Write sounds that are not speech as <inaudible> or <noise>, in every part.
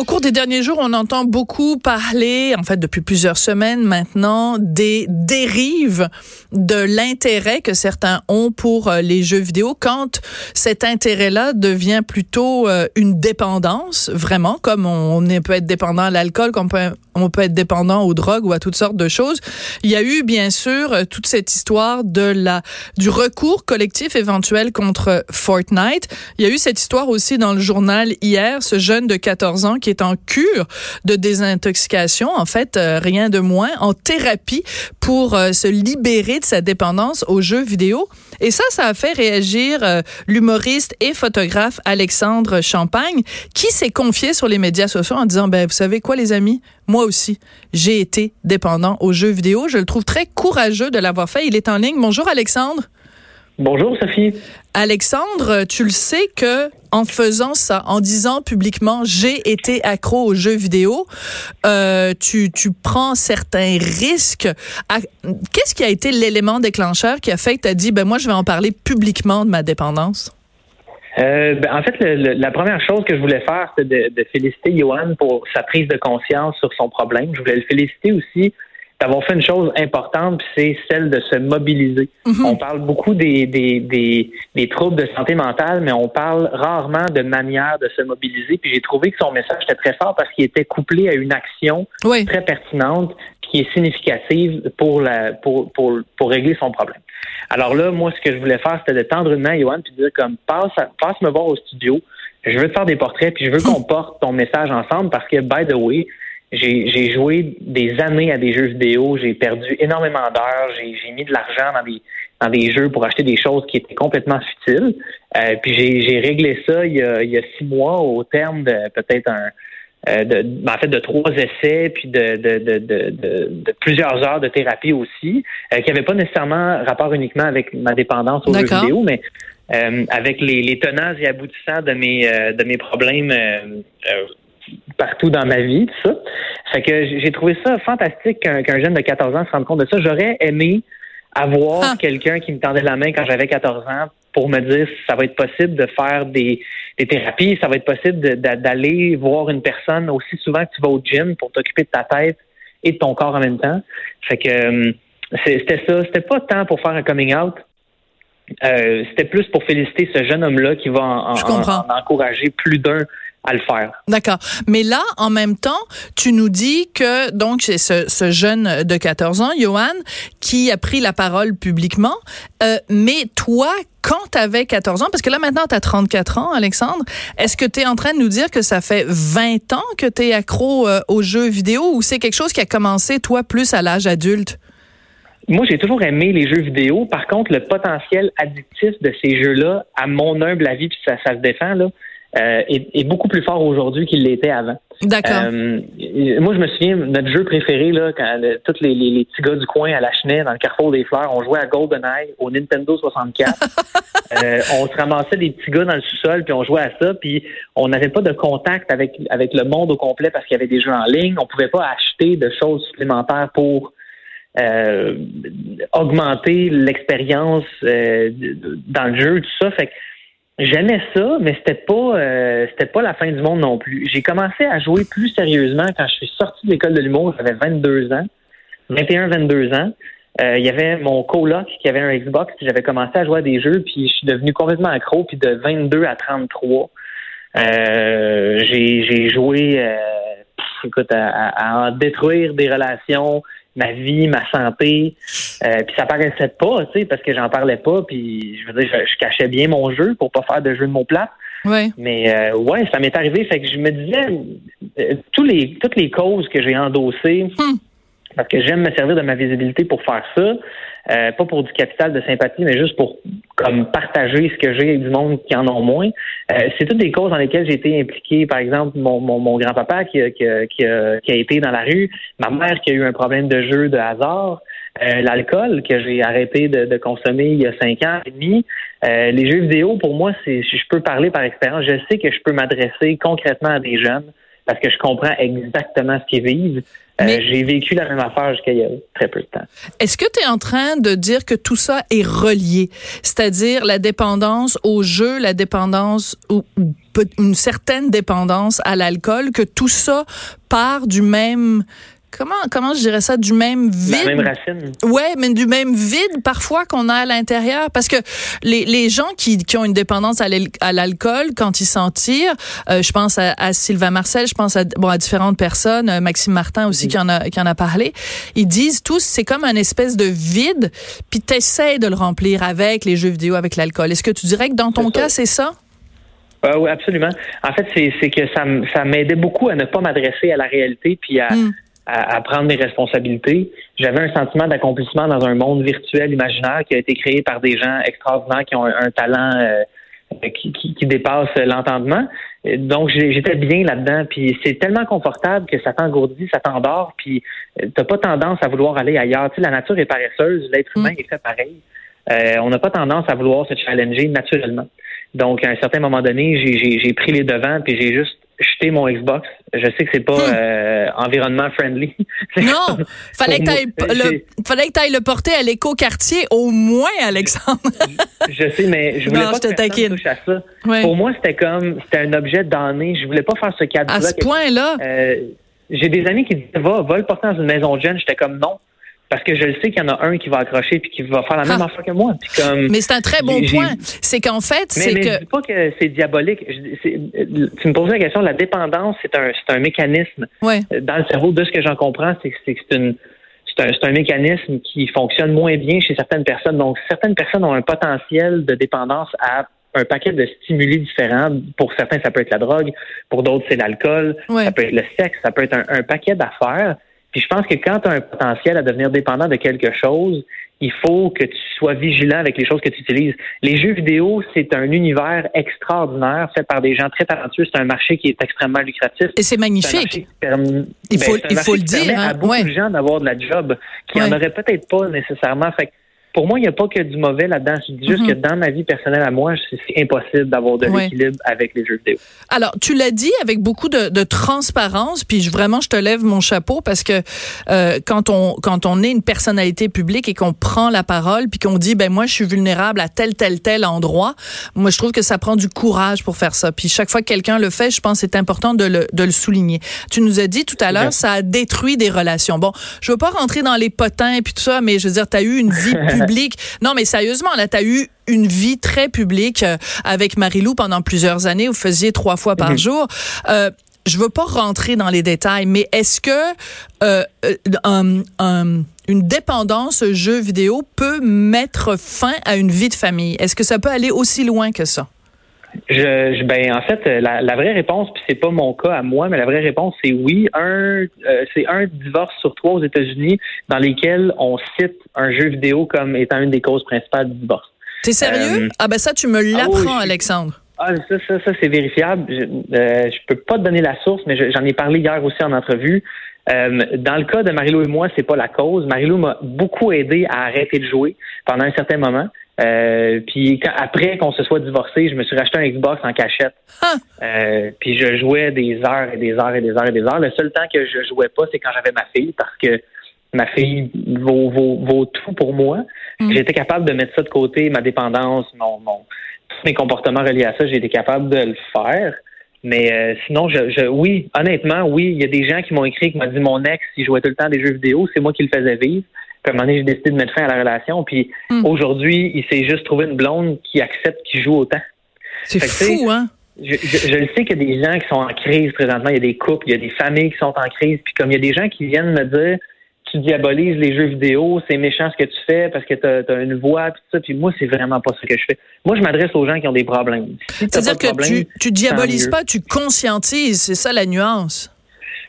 Au cours des derniers jours, on entend beaucoup parler, en fait depuis plusieurs semaines maintenant, des dérives de l'intérêt que certains ont pour euh, les jeux vidéo quand cet intérêt-là devient plutôt euh, une dépendance, vraiment, comme on, peut être dépendant à l'alcool, comme peut, être dépendant aux drogues ou à toutes sortes de choses. Il y a eu bien sûr euh, toute cette histoire de la du recours collectif éventuel contre Fortnite. Il y a eu cette histoire aussi dans le journal hier, ce jeune de 14 ans qui est en cure de désintoxication, en fait, euh, rien de moins, en thérapie pour euh, se libérer de sa dépendance aux jeux vidéo. Et ça, ça a fait réagir l'humoriste et photographe Alexandre Champagne, qui s'est confié sur les médias sociaux en disant, ben, vous savez quoi, les amis? Moi aussi, j'ai été dépendant aux jeux vidéo. Je le trouve très courageux de l'avoir fait. Il est en ligne. Bonjour, Alexandre. Bonjour Sophie. Alexandre, tu le sais que en faisant ça, en disant publiquement j'ai été accro aux jeux vidéo, euh, tu, tu prends certains risques. Qu'est-ce qui a été l'élément déclencheur qui a fait que tu as dit ben moi je vais en parler publiquement de ma dépendance? Euh, ben, en fait, la première chose que je voulais faire, c'était de, de féliciter Johan pour sa prise de conscience sur son problème. Je voulais le féliciter aussi d'avoir fait une chose importante, c'est celle de se mobiliser. Mhm. On parle beaucoup des, des, des, des, troubles de santé mentale, mais on parle rarement de manière de se mobiliser. Puis j'ai trouvé que son message était très fort parce qu'il était couplé à une action très pertinente qui est significative pour, la, pour, pour, pour régler son problème. Alors là, moi, ce que je voulais faire, c'était de tendre une main à Johan puis de dire comme passe, passe me voir au studio. Je veux te faire des portraits, puis je veux <laughs> qu'on porte ton message ensemble parce que, by the way, j'ai joué des années à des jeux vidéo, j'ai perdu énormément d'heures, j'ai mis de l'argent dans des dans des jeux pour acheter des choses qui étaient complètement futiles. Euh, puis j'ai réglé ça il y, a, il y a six mois au terme de peut-être un de, en fait de trois essais puis de, de, de, de, de plusieurs heures de thérapie aussi, euh, qui n'avaient pas nécessairement rapport uniquement avec ma dépendance aux jeux vidéo, mais euh, avec les, les tenants et aboutissants de mes de mes problèmes partout dans ma vie, tout ça. Fait que j'ai trouvé ça fantastique qu'un jeune de 14 ans se rende compte de ça. J'aurais aimé avoir ah. quelqu'un qui me tendait la main quand j'avais 14 ans pour me dire si ça va être possible de faire des, thérapies, ça va être possible d'aller voir une personne aussi souvent que tu vas au gym pour t'occuper de ta tête et de ton corps en même temps. Fait que euh, c'était ça. C'était pas tant pour faire un coming out. Euh, c'était plus pour féliciter ce jeune homme-là qui va en encourager plus d'un à le faire. D'accord. Mais là, en même temps, tu nous dis que donc c'est ce, ce, jeune de 14 ans, Johan, qui a pris la parole publiquement. Euh, mais toi, quand tu avais 14 ans, parce que là maintenant tu as 34 ans, Alexandre, est-ce que tu es en train de nous dire que ça fait 20 ans que tu es accro euh, aux jeux vidéo ou c'est quelque chose qui a commencé toi plus à l'âge adulte? Moi, j'ai toujours aimé les jeux vidéo. Par contre, le potentiel addictif de ces jeux-là, à mon humble avis, puis ça, ça se défend, là, euh, est, beaucoup plus fort aujourd'hui qu'il l'était avant. D'accord. Euh, moi, je me souviens, notre jeu préféré, là, quand tous les, les, petits gars du coin à la Chenet, dans le Carrefour des Fleurs, on jouait à GoldenEye au Nintendo 64. <laughs> euh, on se ramassait des petits gars dans le sous-sol, puis on jouait à ça, puis on n'avait pas de contact avec, avec le monde au complet parce qu'il y avait des jeux en ligne. On pouvait pas acheter de choses supplémentaires pour euh, augmenter l'expérience euh, dans le jeu, tout ça. Fait que J'aimais ça, mais c'était pas euh, c'était pas la fin du monde non plus. J'ai commencé à jouer plus sérieusement quand je suis sorti de l'école de l'humour, j'avais 22 ans, 21 22 ans. Euh, il y avait mon coloc qui avait un Xbox, puis j'avais commencé à jouer à des jeux, puis je suis devenu complètement accro, puis de 22 à 33, euh, j'ai joué écoute, à, à, détruire des relations, ma vie, ma santé. Euh, puis ça paraissait pas, tu sais, parce que j'en parlais pas. Puis je veux dire, je, cachais bien mon jeu pour pas faire de jeu de mots plats. Ouais. Mais euh, ouais, ça m'est arrivé. Fait que je me disais, euh, tous les, toutes les causes que j'ai endossées, hmm. parce que j'aime me servir de ma visibilité pour faire ça. Euh, pas pour du capital de sympathie, mais juste pour comme partager ce que j'ai du monde qui en ont moins. Euh, c'est toutes des causes dans lesquelles j'ai été impliqué. Par exemple, mon, mon, grand-papa qui, qui, qui, a, été dans la rue, ma mère qui a eu un problème de jeu de hasard, euh, l'alcool que j'ai arrêté de, consommer il y a cinq ans et demi. les jeux vidéo, pour moi, c'est je peux parler par expérience. Je sais que je peux m'adresser concrètement à des jeunes parce que je comprends exactement ce qu'ils vivent. Euh, j'ai vécu la même affaire jusqu'à il y a très peu de temps. Est-ce que tu es en train de dire que tout ça est relié? C'est-à-dire la dépendance au jeu, la dépendance ou une certaine dépendance à l'alcool, que tout ça part du même comment comment je dirais ça? Du même vide? la même racine. Ouais mais du même vide parfois qu'on a à l'intérieur. Parce que les, les gens qui, qui ont une dépendance à l'alcool quand ils s'en tirent euh, je pense à, à, Sylvain Marcel je pense à bon à différentes personnes euh, Maxime Martin aussi qui en a qui en a parlé. Ils disent tous c'est comme un espèce de vide puis t'essayes de le remplir avec les jeux vidéo avec l'alcool. Est-ce que tu dirais que dans ton cas c'est ça? Euh, oui, absolument. En fait, c'est que ça, ça m'aidait beaucoup à ne pas m'adresser à la réalité puis à, hmm à, prendre mes responsabilités. J'avais un sentiment d'accomplissement dans un monde virtuel imaginaire qui a été créé par des gens extraordinaires qui ont un, talent euh, qui, qui, dépasse l'entendement. Donc j'étais bien là-dedans, puis c'est tellement confortable que ça t'engourdit, ça t'endort, puis euh, t'as pas tendance à vouloir aller ailleurs. Tu sais, la nature est paresseuse, l'être humain mm. est fait pareil. Euh, on n'a pas tendance à vouloir se challenger naturellement. Donc, à un certain moment donné, j'ai pris les devants, puis j'ai juste jeter mon Xbox. Je sais que c'est pas hmm. euh, environnement friendly. <laughs> non, fallait que tu le, fallait que ailles le porter à l'éco-quartier au moins, Alexandre. <laughs> je sais, mais je voulais pas que personne touche à ça. Pour moi, c'était comme c'était un objet donné. Je voulais pas faire ce cadeau-là. À ce point-là. Euh, j'ai des amis qui disaient va, va le porter dans une maison de jeunes. J'étais comme non parce que je le sais qu'il y en a un qui va accrocher puis qui va faire la même ah. affaire que moi. comme, mais c'est un très bon point. C'est qu'en fait, c'est que. Je dis pas que c'est diabolique. tu me poses la question, la dépendance, c'est un, un mécanisme. Ouais. Dans le cerveau, de ce que j'en comprends, c'est que c'est une. C'est un, un, mécanisme qui fonctionne moins bien chez certaines personnes. Donc, certaines personnes ont un potentiel de dépendance à un paquet de stimuli différents. Pour certains, ça peut être la drogue. Pour d'autres, c'est l'alcool. Ça peut être le sexe. Ça peut être un, un paquet d'affaires. Puis je pense que quand tu as un potentiel à devenir dépendant de quelque chose, il faut que tu sois vigilant avec les choses que tu utilises. Les jeux vidéo, c'est un univers extraordinaire fait par des gens très talentueux. C'est un marché qui est extrêmement lucratif. Et c'est magnifique. il faut, ben, il faut le dire. Hein? à beaucoup de gens d'avoir de la job qui en auraient peut-être pas nécessairement. Fait pour moi, il n'y a pas que du mauvais là-dedans. Je dis juste que mhm. dans ma vie personnelle à moi, c'est impossible d'avoir de l'équilibre avec les jeux vidéo. Alors, tu l'as dit avec beaucoup de, de transparence, puis je, vraiment, je te lève mon chapeau parce que euh, quand on quand on est une personnalité publique et qu'on prend la parole, puis qu'on dit, ben moi, je suis vulnérable à tel tel tel endroit, moi, je trouve que ça prend du courage pour faire ça. Puis chaque fois que quelqu'un le fait, je pense que c'est important de le, de le souligner. Tu nous as dit tout à l'heure, ça a détruit des relations. Bon, je veux pas rentrer dans les potins et puis tout ça, mais je veux dire, tu as eu une vie <laughs> Non, mais sérieusement, là, tu as eu une vie très publique euh, avec Marilou pendant plusieurs années. Vous faisiez trois fois par mhm. jour. Euh, je veux pas rentrer dans les détails, mais est-ce que euh, euh une dépendance jeu vidéo peut mettre fin à une vie de famille? Est-ce que ça peut aller aussi loin que ça? Je, ben en fait, la, la vraie réponse, puis c'est pas mon cas à moi, mais la vraie réponse c'est oui. Un, euh, c'est un divorce sur trois aux États-Unis dans lesquels on cite un jeu vidéo comme étant une des causes principales du divorce. T'es sérieux? Euh, Ah ben ça, tu me ah l'apprends, Alexandre. Ah, ça, ça, ça c'est vérifiable. Je, euh, je peux pas te donner la source, mais j'en ai parlé hier aussi en entrevue. dans le cas de Marilou et moi, c'est pas la cause. Marilou m'a beaucoup aidé à arrêter de jouer pendant un certain moment. Euh, puis après qu'on se soit divorcé, je me suis racheté un Xbox en cachette. Ah! Euh, puis je jouais des heures et des heures et des heures et des heures. Le seul temps que je jouais pas, c'est quand j'avais ma fille, parce que ma fille vaut, vaut, vaut tout pour moi. Mm. J'étais capable de mettre ça de côté, ma dépendance, mon, mon tous mes comportements reliés à ça, j'ai été capable de le faire. Mais euh, sinon, je, je, oui, honnêtement, oui, il y a des gens qui m'ont écrit, qui m'ont dit mon ex, il jouait tout le temps des jeux vidéo, c'est moi qui le faisais vivre. Un moment donné, j'ai décidé de mettre fin à la relation. Puis hmm. aujourd'hui, il s'est juste trouvé une blonde qui accepte qu'il joue autant. C'est fou, hein? Je, je, le sais qu'il y a des gens qui sont en crise présentement. Il y a des couples, il y a des familles qui sont en crise. Puis comme il y a des gens qui viennent me dire tu diabolises les jeux vidéo, c'est méchant ce que tu fais parce que tu as, une voix, puis tout ça. Puis moi, c'est vraiment pas ce que je fais. Moi, je m'adresse aux gens qui ont des problèmes. C'est-à-dire que tu, tu diabolises pas, tu conscientises. C'est ça la nuance.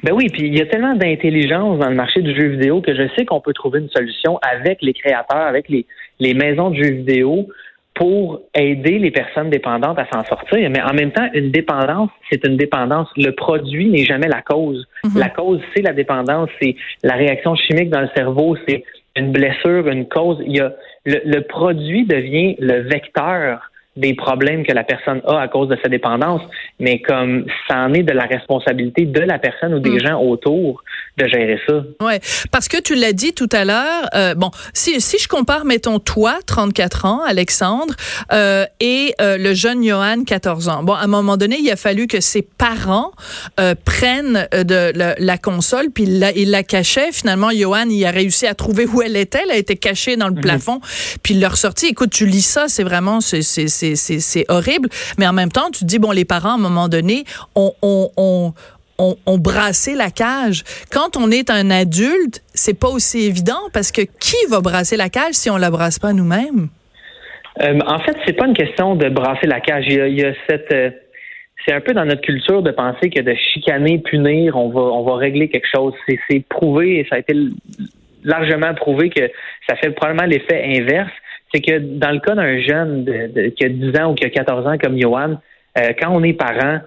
Ben oui, puis il y a tellement d'intelligence dans le marché du jeu vidéo que je sais qu'on peut trouver une solution avec les créateurs, avec les, les maisons de jeux vidéo pour aider les personnes dépendantes à s'en sortir. Mais en même temps, une dépendance, c'est une dépendance. Le produit n'est jamais la cause. Mhm. La cause, c'est la dépendance, c'est la réaction chimique dans le cerveau, c'est une blessure, une cause. Il y a, le produit devient le vecteur des problèmes que la personne a à cause de sa dépendance, mais comme ça en est de la responsabilité de la personne ou des mm. gens autour de gérer ça. Ouais, parce que tu l'as dit tout à l'heure. Euh, bon, si, si je compare, mettons toi, 34 ans, Alexandre, euh, et euh, le jeune Johan, 14 ans. Bon, à un moment donné, il a fallu que ses parents prennent de la, la, console, puis il la, il la cachait. Finalement, Johan, il a réussi à trouver où elle était. Elle a été cachée dans le mm-hmm. plafond, puis il l'a ressorti. Écoute, tu lis ça, c'est vraiment, c'est c'est horrible. Mais en même temps, tu dis, bon, les parents, à un moment donné, ont, ont, ont, brassé la cage. Quand on est un adulte, c'est pas aussi évident parce que qui va brasser la cage si on la brasse pas nous-mêmes? Euh, en fait, c'est pas une question de brasser la cage. Il y a, cette euh, c'est un peu dans notre culture de penser que de chicaner, punir, on va on va régler quelque chose. C'est prouvé et ça a été largement prouvé que ça fait probablement l'effet inverse c'est que dans le cas d'un jeune de, qui a 10 ans ou qui a 14 ans comme Johan, euh, quand on est parent,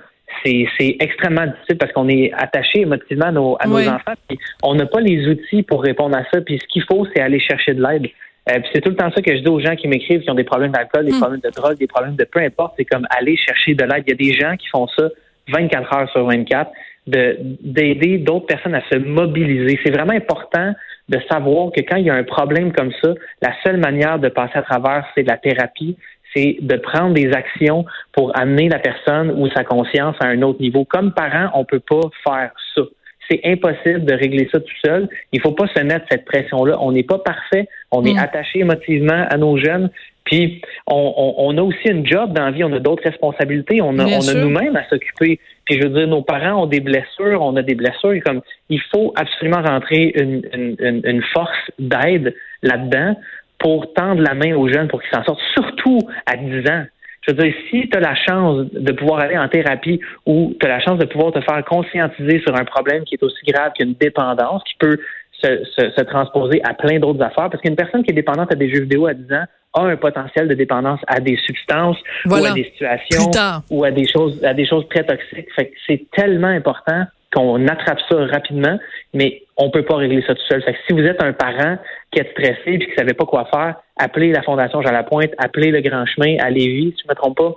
c'est extrêmement difficile parce qu'on est attaché émotivement à nos, à nos enfants. Puis on n'a pas les outils pour répondre à ça. Puis ce qu'il faut, c'est aller chercher de l'aide. Euh, c'est tout le temps ça que je dis aux gens qui m'écrivent, qui ont des problèmes d'alcool, des hmm. problèmes de drogue, des problèmes de peu importe. C'est comme aller chercher de l'aide. Il y a des gens qui font ça 24 heures sur 24, d'aider d'autres personnes à se mobiliser. C'est vraiment important de savoir que quand il y a un problème comme ça, la seule manière de passer à travers, c'est de la thérapie, c'est de prendre des actions pour amener la personne ou sa conscience à un autre niveau. Comme parent, on peut pas faire ça. C'est impossible de régler ça tout seul. Il faut pas se mettre cette pression-là. On n'est pas parfait. On est mm. attaché émotivement à nos jeunes. Puis on, on, a aussi une job dans la vie. On a d'autres responsabilités. On a, on a nous-mêmes à s'occuper. Puis je veux dire, nos parents ont des blessures, on a des blessures. Comme il faut absolument rentrer une, une, une force d'aide là-dedans pour tendre la main aux jeunes pour qu'ils s'en sortent, surtout à 10 ans. Je veux dire, si tu as la chance de pouvoir aller en thérapie ou tu as la chance de pouvoir te faire conscientiser sur un problème qui est aussi grave qu'une dépendance, qui peut se, se, se transposer à plein d'autres affaires, parce qu'une personne qui est dépendante à des jeux vidéo à 10 ans a un potentiel de dépendance à des substances ou à des situations ou à des choses à des choses très toxiques. Fait que c'est tellement important qu'on attrape ça rapidement, mais on peut pas régler ça tout seul. Fait que si vous êtes un parent qui est stressé et qui savait pas quoi faire, appelez la Fondation Jean Lapointe, appelez le Grand Chemin à Lévis, si je me trompe pas.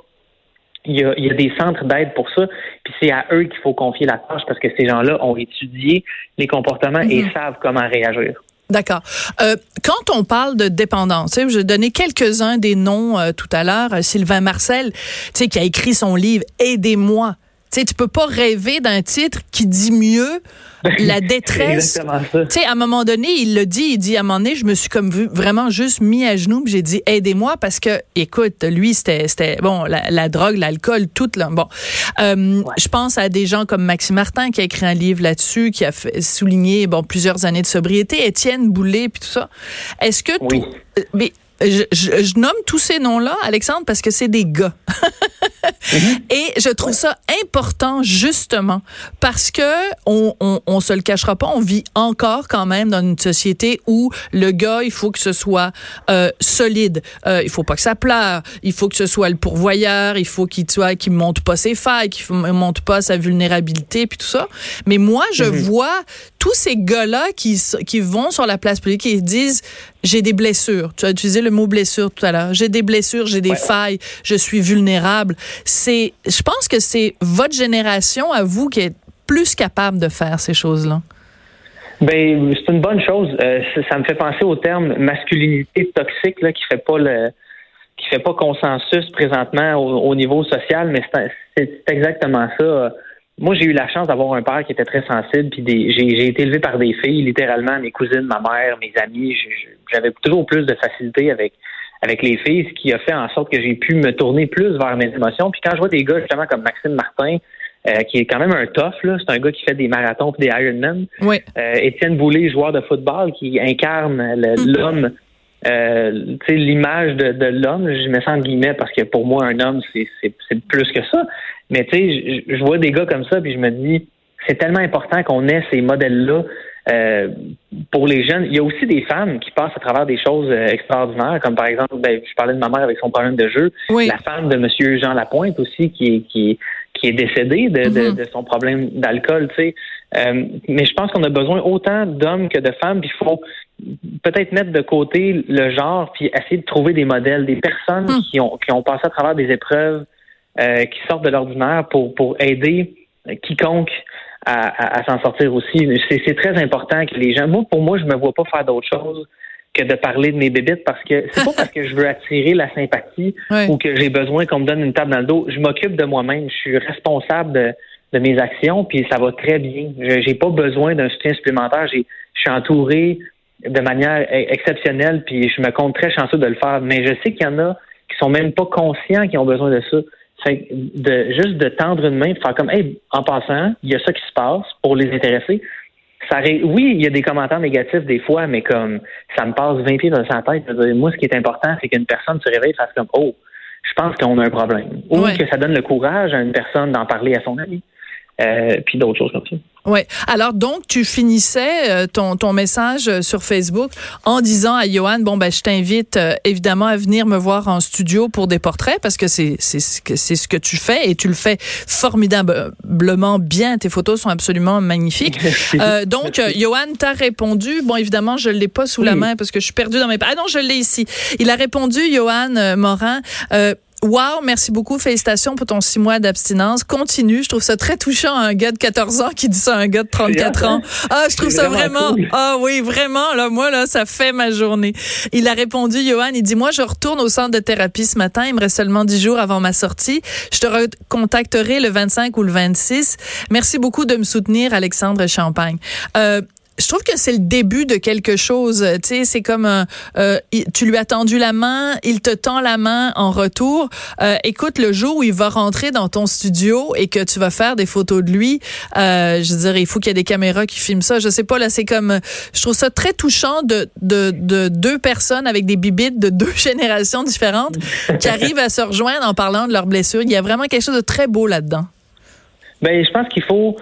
Il y, a, il y a des centres d'aide pour ça, puis c'est à eux qu'il faut confier la tâche parce que ces gens-là ont étudié les comportements et mhm. savent comment réagir. D'accord. Euh, quand on parle de dépendance, je vais donner quelques-uns des noms euh, tout à l'heure. Euh, Sylvain Marcel, qui a écrit son livre Aidez-moi. Tu sais, tu peux pas rêver d'un titre qui dit mieux la <laughs> détresse. Tu sais, à un moment donné, il le dit, il dit à un moment donné, je me suis comme vu, vraiment juste mis à genoux, j'ai dit aidez-moi parce que, écoute, lui c'était, c'était bon, la, drogue, l'alcool, tout là. Bon, euh, je pense à des gens comme Maxime Martin qui a écrit un livre là-dessus, qui a fait, souligné bon plusieurs années de sobriété, Étienne Boulay puis tout ça. Est-ce que tout, euh, mais je, je, nomme tous ces noms-là, Alexandre, parce que c'est des gars. <laughs> Et je trouve ça important, justement, parce que on, on, on, se le cachera pas, on vit encore quand même dans une société où le gars, il faut que ce soit euh, solide. Euh, il faut pas que ça pleure. Il faut que ce soit le pourvoyeur. Il faut qu'il soit, qu'il monte pas ses failles, qu'il monte pas sa vulnérabilité, puis tout ça. Mais moi, je mhm. vois tous ces gars-là qui, qui vont sur la place publique et disent j'ai des blessures. Tu as utilisé le mot blessure tout à l'heure. J'ai des blessures, j'ai des failles, je suis vulnérable. C'est, je pense que c'est votre génération à vous qui est plus capable de faire ces choses-là. Ben, c'est une bonne chose. Euh, ça, me fait penser au terme masculinité toxique là, qui fait pas le qui fait pas consensus présentement au, niveau social, mais c'est exactement ça moi, j'ai eu la chance d'avoir un père qui était très sensible, puis j'ai été élevé par des filles, littéralement, mes cousines, ma mère, mes amis. J'avais toujours plus de facilité avec avec les filles, ce qui a fait en sorte que j'ai pu me tourner plus vers mes émotions. Puis quand je vois des gars justement comme Maxime Martin, euh, qui est quand même un tough, là, c'est un gars qui fait des marathons et des Ironman. Oui. Euh, Étienne Boulay, joueur de football, qui incarne mm. l'homme. Euh, l'image de, de l'homme, je me sens guillemets parce que pour moi un homme c'est plus que ça. Mais tu sais, je, vois des gars comme ça, puis je me dis, c'est tellement important qu'on ait ces modèles-là euh, pour les jeunes. Il y a aussi des femmes qui passent à travers des choses euh, extraordinaires, comme par exemple, ben, je parlais de ma mère avec son problème de jeu, la femme de Monsieur Jean Lapointe aussi qui est qui qui est décédée de, de, mm-hmm. son problème d'alcool, tu sais. Euh, mais je pense qu'on a besoin autant d'hommes que de femmes. Puis il faut peut-être mettre de côté le genre, puis essayer de trouver des modèles, des personnes mm. qui ont qui ont passé à travers des épreuves euh, qui sortent de l'ordinaire pour pour aider quiconque à, s'en sortir aussi. C'est très important que les gens. Moi, pour moi, je me vois pas faire d'autre chose que de parler de mes bébites parce que c'est pas <laughs> parce que je veux attirer la sympathie ou que j'ai besoin qu'on me donne une table dans le dos. Je m'occupe de moi-même. Je suis responsable de, de, mes actions, puis ça va très bien. Je J'ai pas besoin d'un soutien supplémentaire. Je suis entouré de manière e-, exceptionnelle, puis je me compte très chanceux de le faire. Mais je sais qu'il y en a qui sont même pas conscients qu'ils ont besoin de ça. Fait de juste de tendre une main, faire comme hey, en passant, il y a ça qui se passe pour les intéresser. Ça, oui, il y a des commentaires négatifs des fois, mais comme ça me passe 20 pieds dans sa tête. Moi, ce qui est important, c'est qu'une personne se réveille et fasse comme Oh, je pense qu'on a un problème. Ou que ça donne le courage à une personne d'en parler à son ami. Euh, puis d'autres choses comme ça. Oui. Alors donc tu finissais euh, ton ton message euh, sur Facebook en disant à Johan bon ben je t'invite évidemment à venir me voir en studio pour des portraits parce que c'est c'est c'est ce que tu fais et tu le fais formidablement bien. Tes photos sont absolument magnifiques. <laughs> donc Johan t'a répondu. Bon évidemment je l'ai pas sous la main parce que je suis perdue dans mes ah non je l'ai ici. Il a répondu Johan Morin. Wow, merci beaucoup. Félicitations pour ton six mois d'abstinence. Continue. Je trouve ça très touchant, un gars de 14 ans qui dit ça à un gars de 34 ans. Ah, je trouve ça vraiment, ah oui, vraiment, là, moi, là, ça fait ma journée. Il a répondu, Johan, il dit, moi, je retourne au centre de thérapie ce matin. Il me reste seulement 10 jours avant ma sortie. Je te recontacterai le 25 ou le 26. Merci beaucoup de me soutenir, Alexandre Champagne. Euh, je trouve que c'est le début de quelque chose. Tu sais, c'est comme un, euh, tu lui as tendu la main, il te tend la main en retour. Euh, écoute, le jour où il va rentrer dans ton studio et que tu vas faire des photos de lui, euh, je veux dire, il faut qu'il y ait des caméras qui filment ça. Je sais pas là, c'est comme, je trouve ça très touchant de, de, de deux personnes avec des bibites de <laughs> deux générations différentes qui arrivent à se rejoindre en parlant de leurs blessures. Il y a vraiment quelque chose de très beau là-dedans. Ben, je pense qu'il faut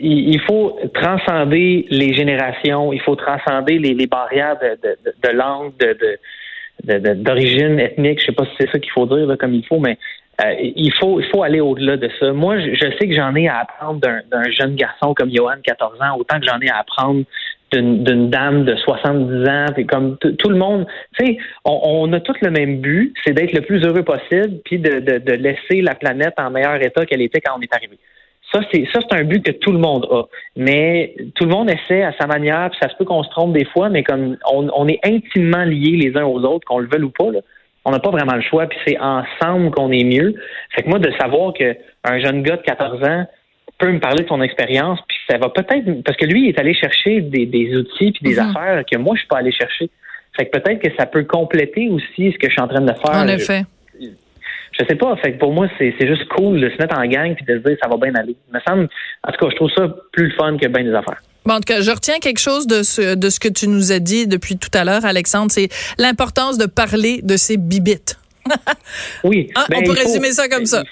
il faut transcender les générations, il faut transcender les, barrières de, de, de langue, de, d'origine ethnique. Je sais pas si c'est ça qu'il faut dire comme il faut, mais euh, il faut il faut aller au-delà de ça. Moi, je, sais que j'en ai à apprendre d'un, jeune garçon comme Johan, 14 ans, autant que j'en ai à apprendre d'une, dame de 70 ans, puis comme tout le monde, tu sais, on, a tous le même but, c'est d'être le plus heureux possible, puis de, de laisser la planète en meilleur état qu'elle était quand on est arrivé. Ça, c'est ça, c'est un but que tout le monde a. Mais tout le monde essaie à sa manière, puis ça se peut qu'on se trompe des fois, mais comme on, est intimement liés les uns aux autres, qu'on le veuille ou pas, on n'a pas vraiment le choix, puis c'est ensemble qu'on est mieux. Fait que moi, de savoir qu'un jeune gars de 14 ans peut me parler de son expérience, puis ça va peut-être parce que lui, il est allé chercher des, outils puis des mm-hmm. affaires que moi, je suis pas allé chercher. Fait que peut-être que ça peut compléter aussi ce que je suis en train de faire. En effet je sais pas. Fait pour moi, c'est juste cool de se mettre en gang puis de se dire ça va bien aller. me semble, en tout cas, je trouve ça plus fun que bien des affaires. Bon, en tout cas, je retiens quelque chose de ce, de ce que tu nous as dit depuis tout à l'heure, Alexandre, c'est l'importance de parler de ces bibites. <laughs> oui. Ah, on ben, peut résumer ça comme ça.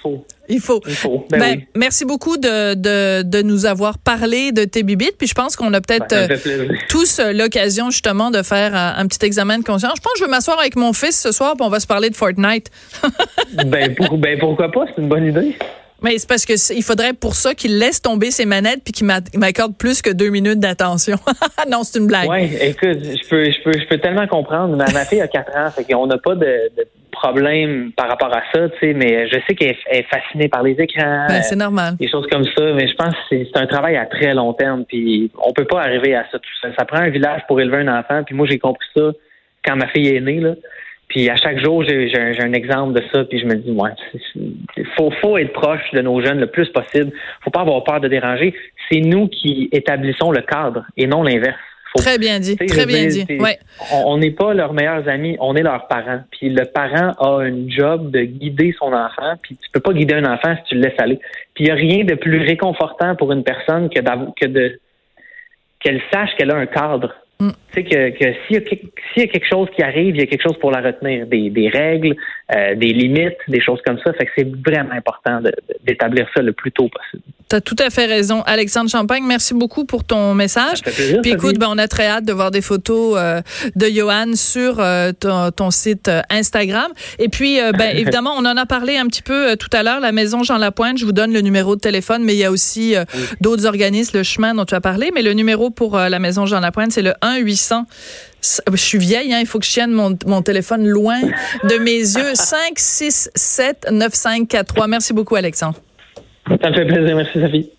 Il faut. Il faut. Ben ben, merci beaucoup de, de, de, nous avoir parlé de tes bibites. Puis je pense qu'on a peut-être euh, tous euh, l'occasion justement de faire euh, un, petit examen de conscience. Je pense que je vais m'asseoir avec mon fils ce soir, puis on va se parler de Fortnite. <laughs> ben, ben, pourquoi pas? C'est une bonne idée. Mais c'est parce que il faudrait pour ça qu'il laisse tomber ses manettes puis qu'il m'accorde plus que deux minutes d'attention. <laughs> non, c'est une blague. Oui, écoute, je peux, je peux, je peux tellement comprendre. Ma, ma fille a quatre ans, fait qu'on n'a pas de, de, problème par rapport à ça, tu sais, mais je sais qu'elle est fascinée par les écrans. Ben, c'est normal. Des choses comme ça, mais je pense que c'est un travail à très long terme, puis on peut pas arriver à ça tout seul. Ça prend un village pour élever un enfant, puis moi j'ai compris ça quand ma fille est née, là. Puis à chaque jour, j'ai un, exemple de ça, puis je me dis, ouais, il faut, faut être proche de nos jeunes le plus possible. faut pas avoir peur de déranger. C'est nous qui établissons le cadre et non l'inverse. très bien dit, très bien dit. Ouais. On n'est pas leurs meilleurs amis, on est leurs parents. Puis le parent a un job de guider son enfant, puis tu peux pas guider un enfant si tu le laisses aller. Puis il n'y a rien de plus réconfortant pour une personne que, que de qu'elle sache qu'elle a un cadre Mm. Tu sais que, que s'il y, a quelque chose qui arrive, il y a quelque chose pour la retenir, des, des règles, euh, des limites, des choses comme ça. Fait que c'est vraiment important d'établir ça le plus tôt possible. Tu as tout à fait raison. Alexandre Champagne, merci beaucoup pour ton message. Puis écoute, ben, on a très hâte de voir des photos euh, de Johan sur euh, ton, site Instagram. Et puis, ben, <laughs> évidemment, on en a parlé un petit peu tout à l'heure, la maison Jean Lapointe. Je vous donne le numéro de téléphone, mais il y a aussi d'autres organismes, le chemin dont tu as parlé. Mais le numéro pour la maison Jean Lapointe, c'est le 1 800 euh, je suis vieille, hein, il faut que je tienne mon, mon téléphone loin de mes yeux. 5 6 7 9 5 4 3. Merci beaucoup, Alexandre. Ça me fait plaisir. Merci, Sophie.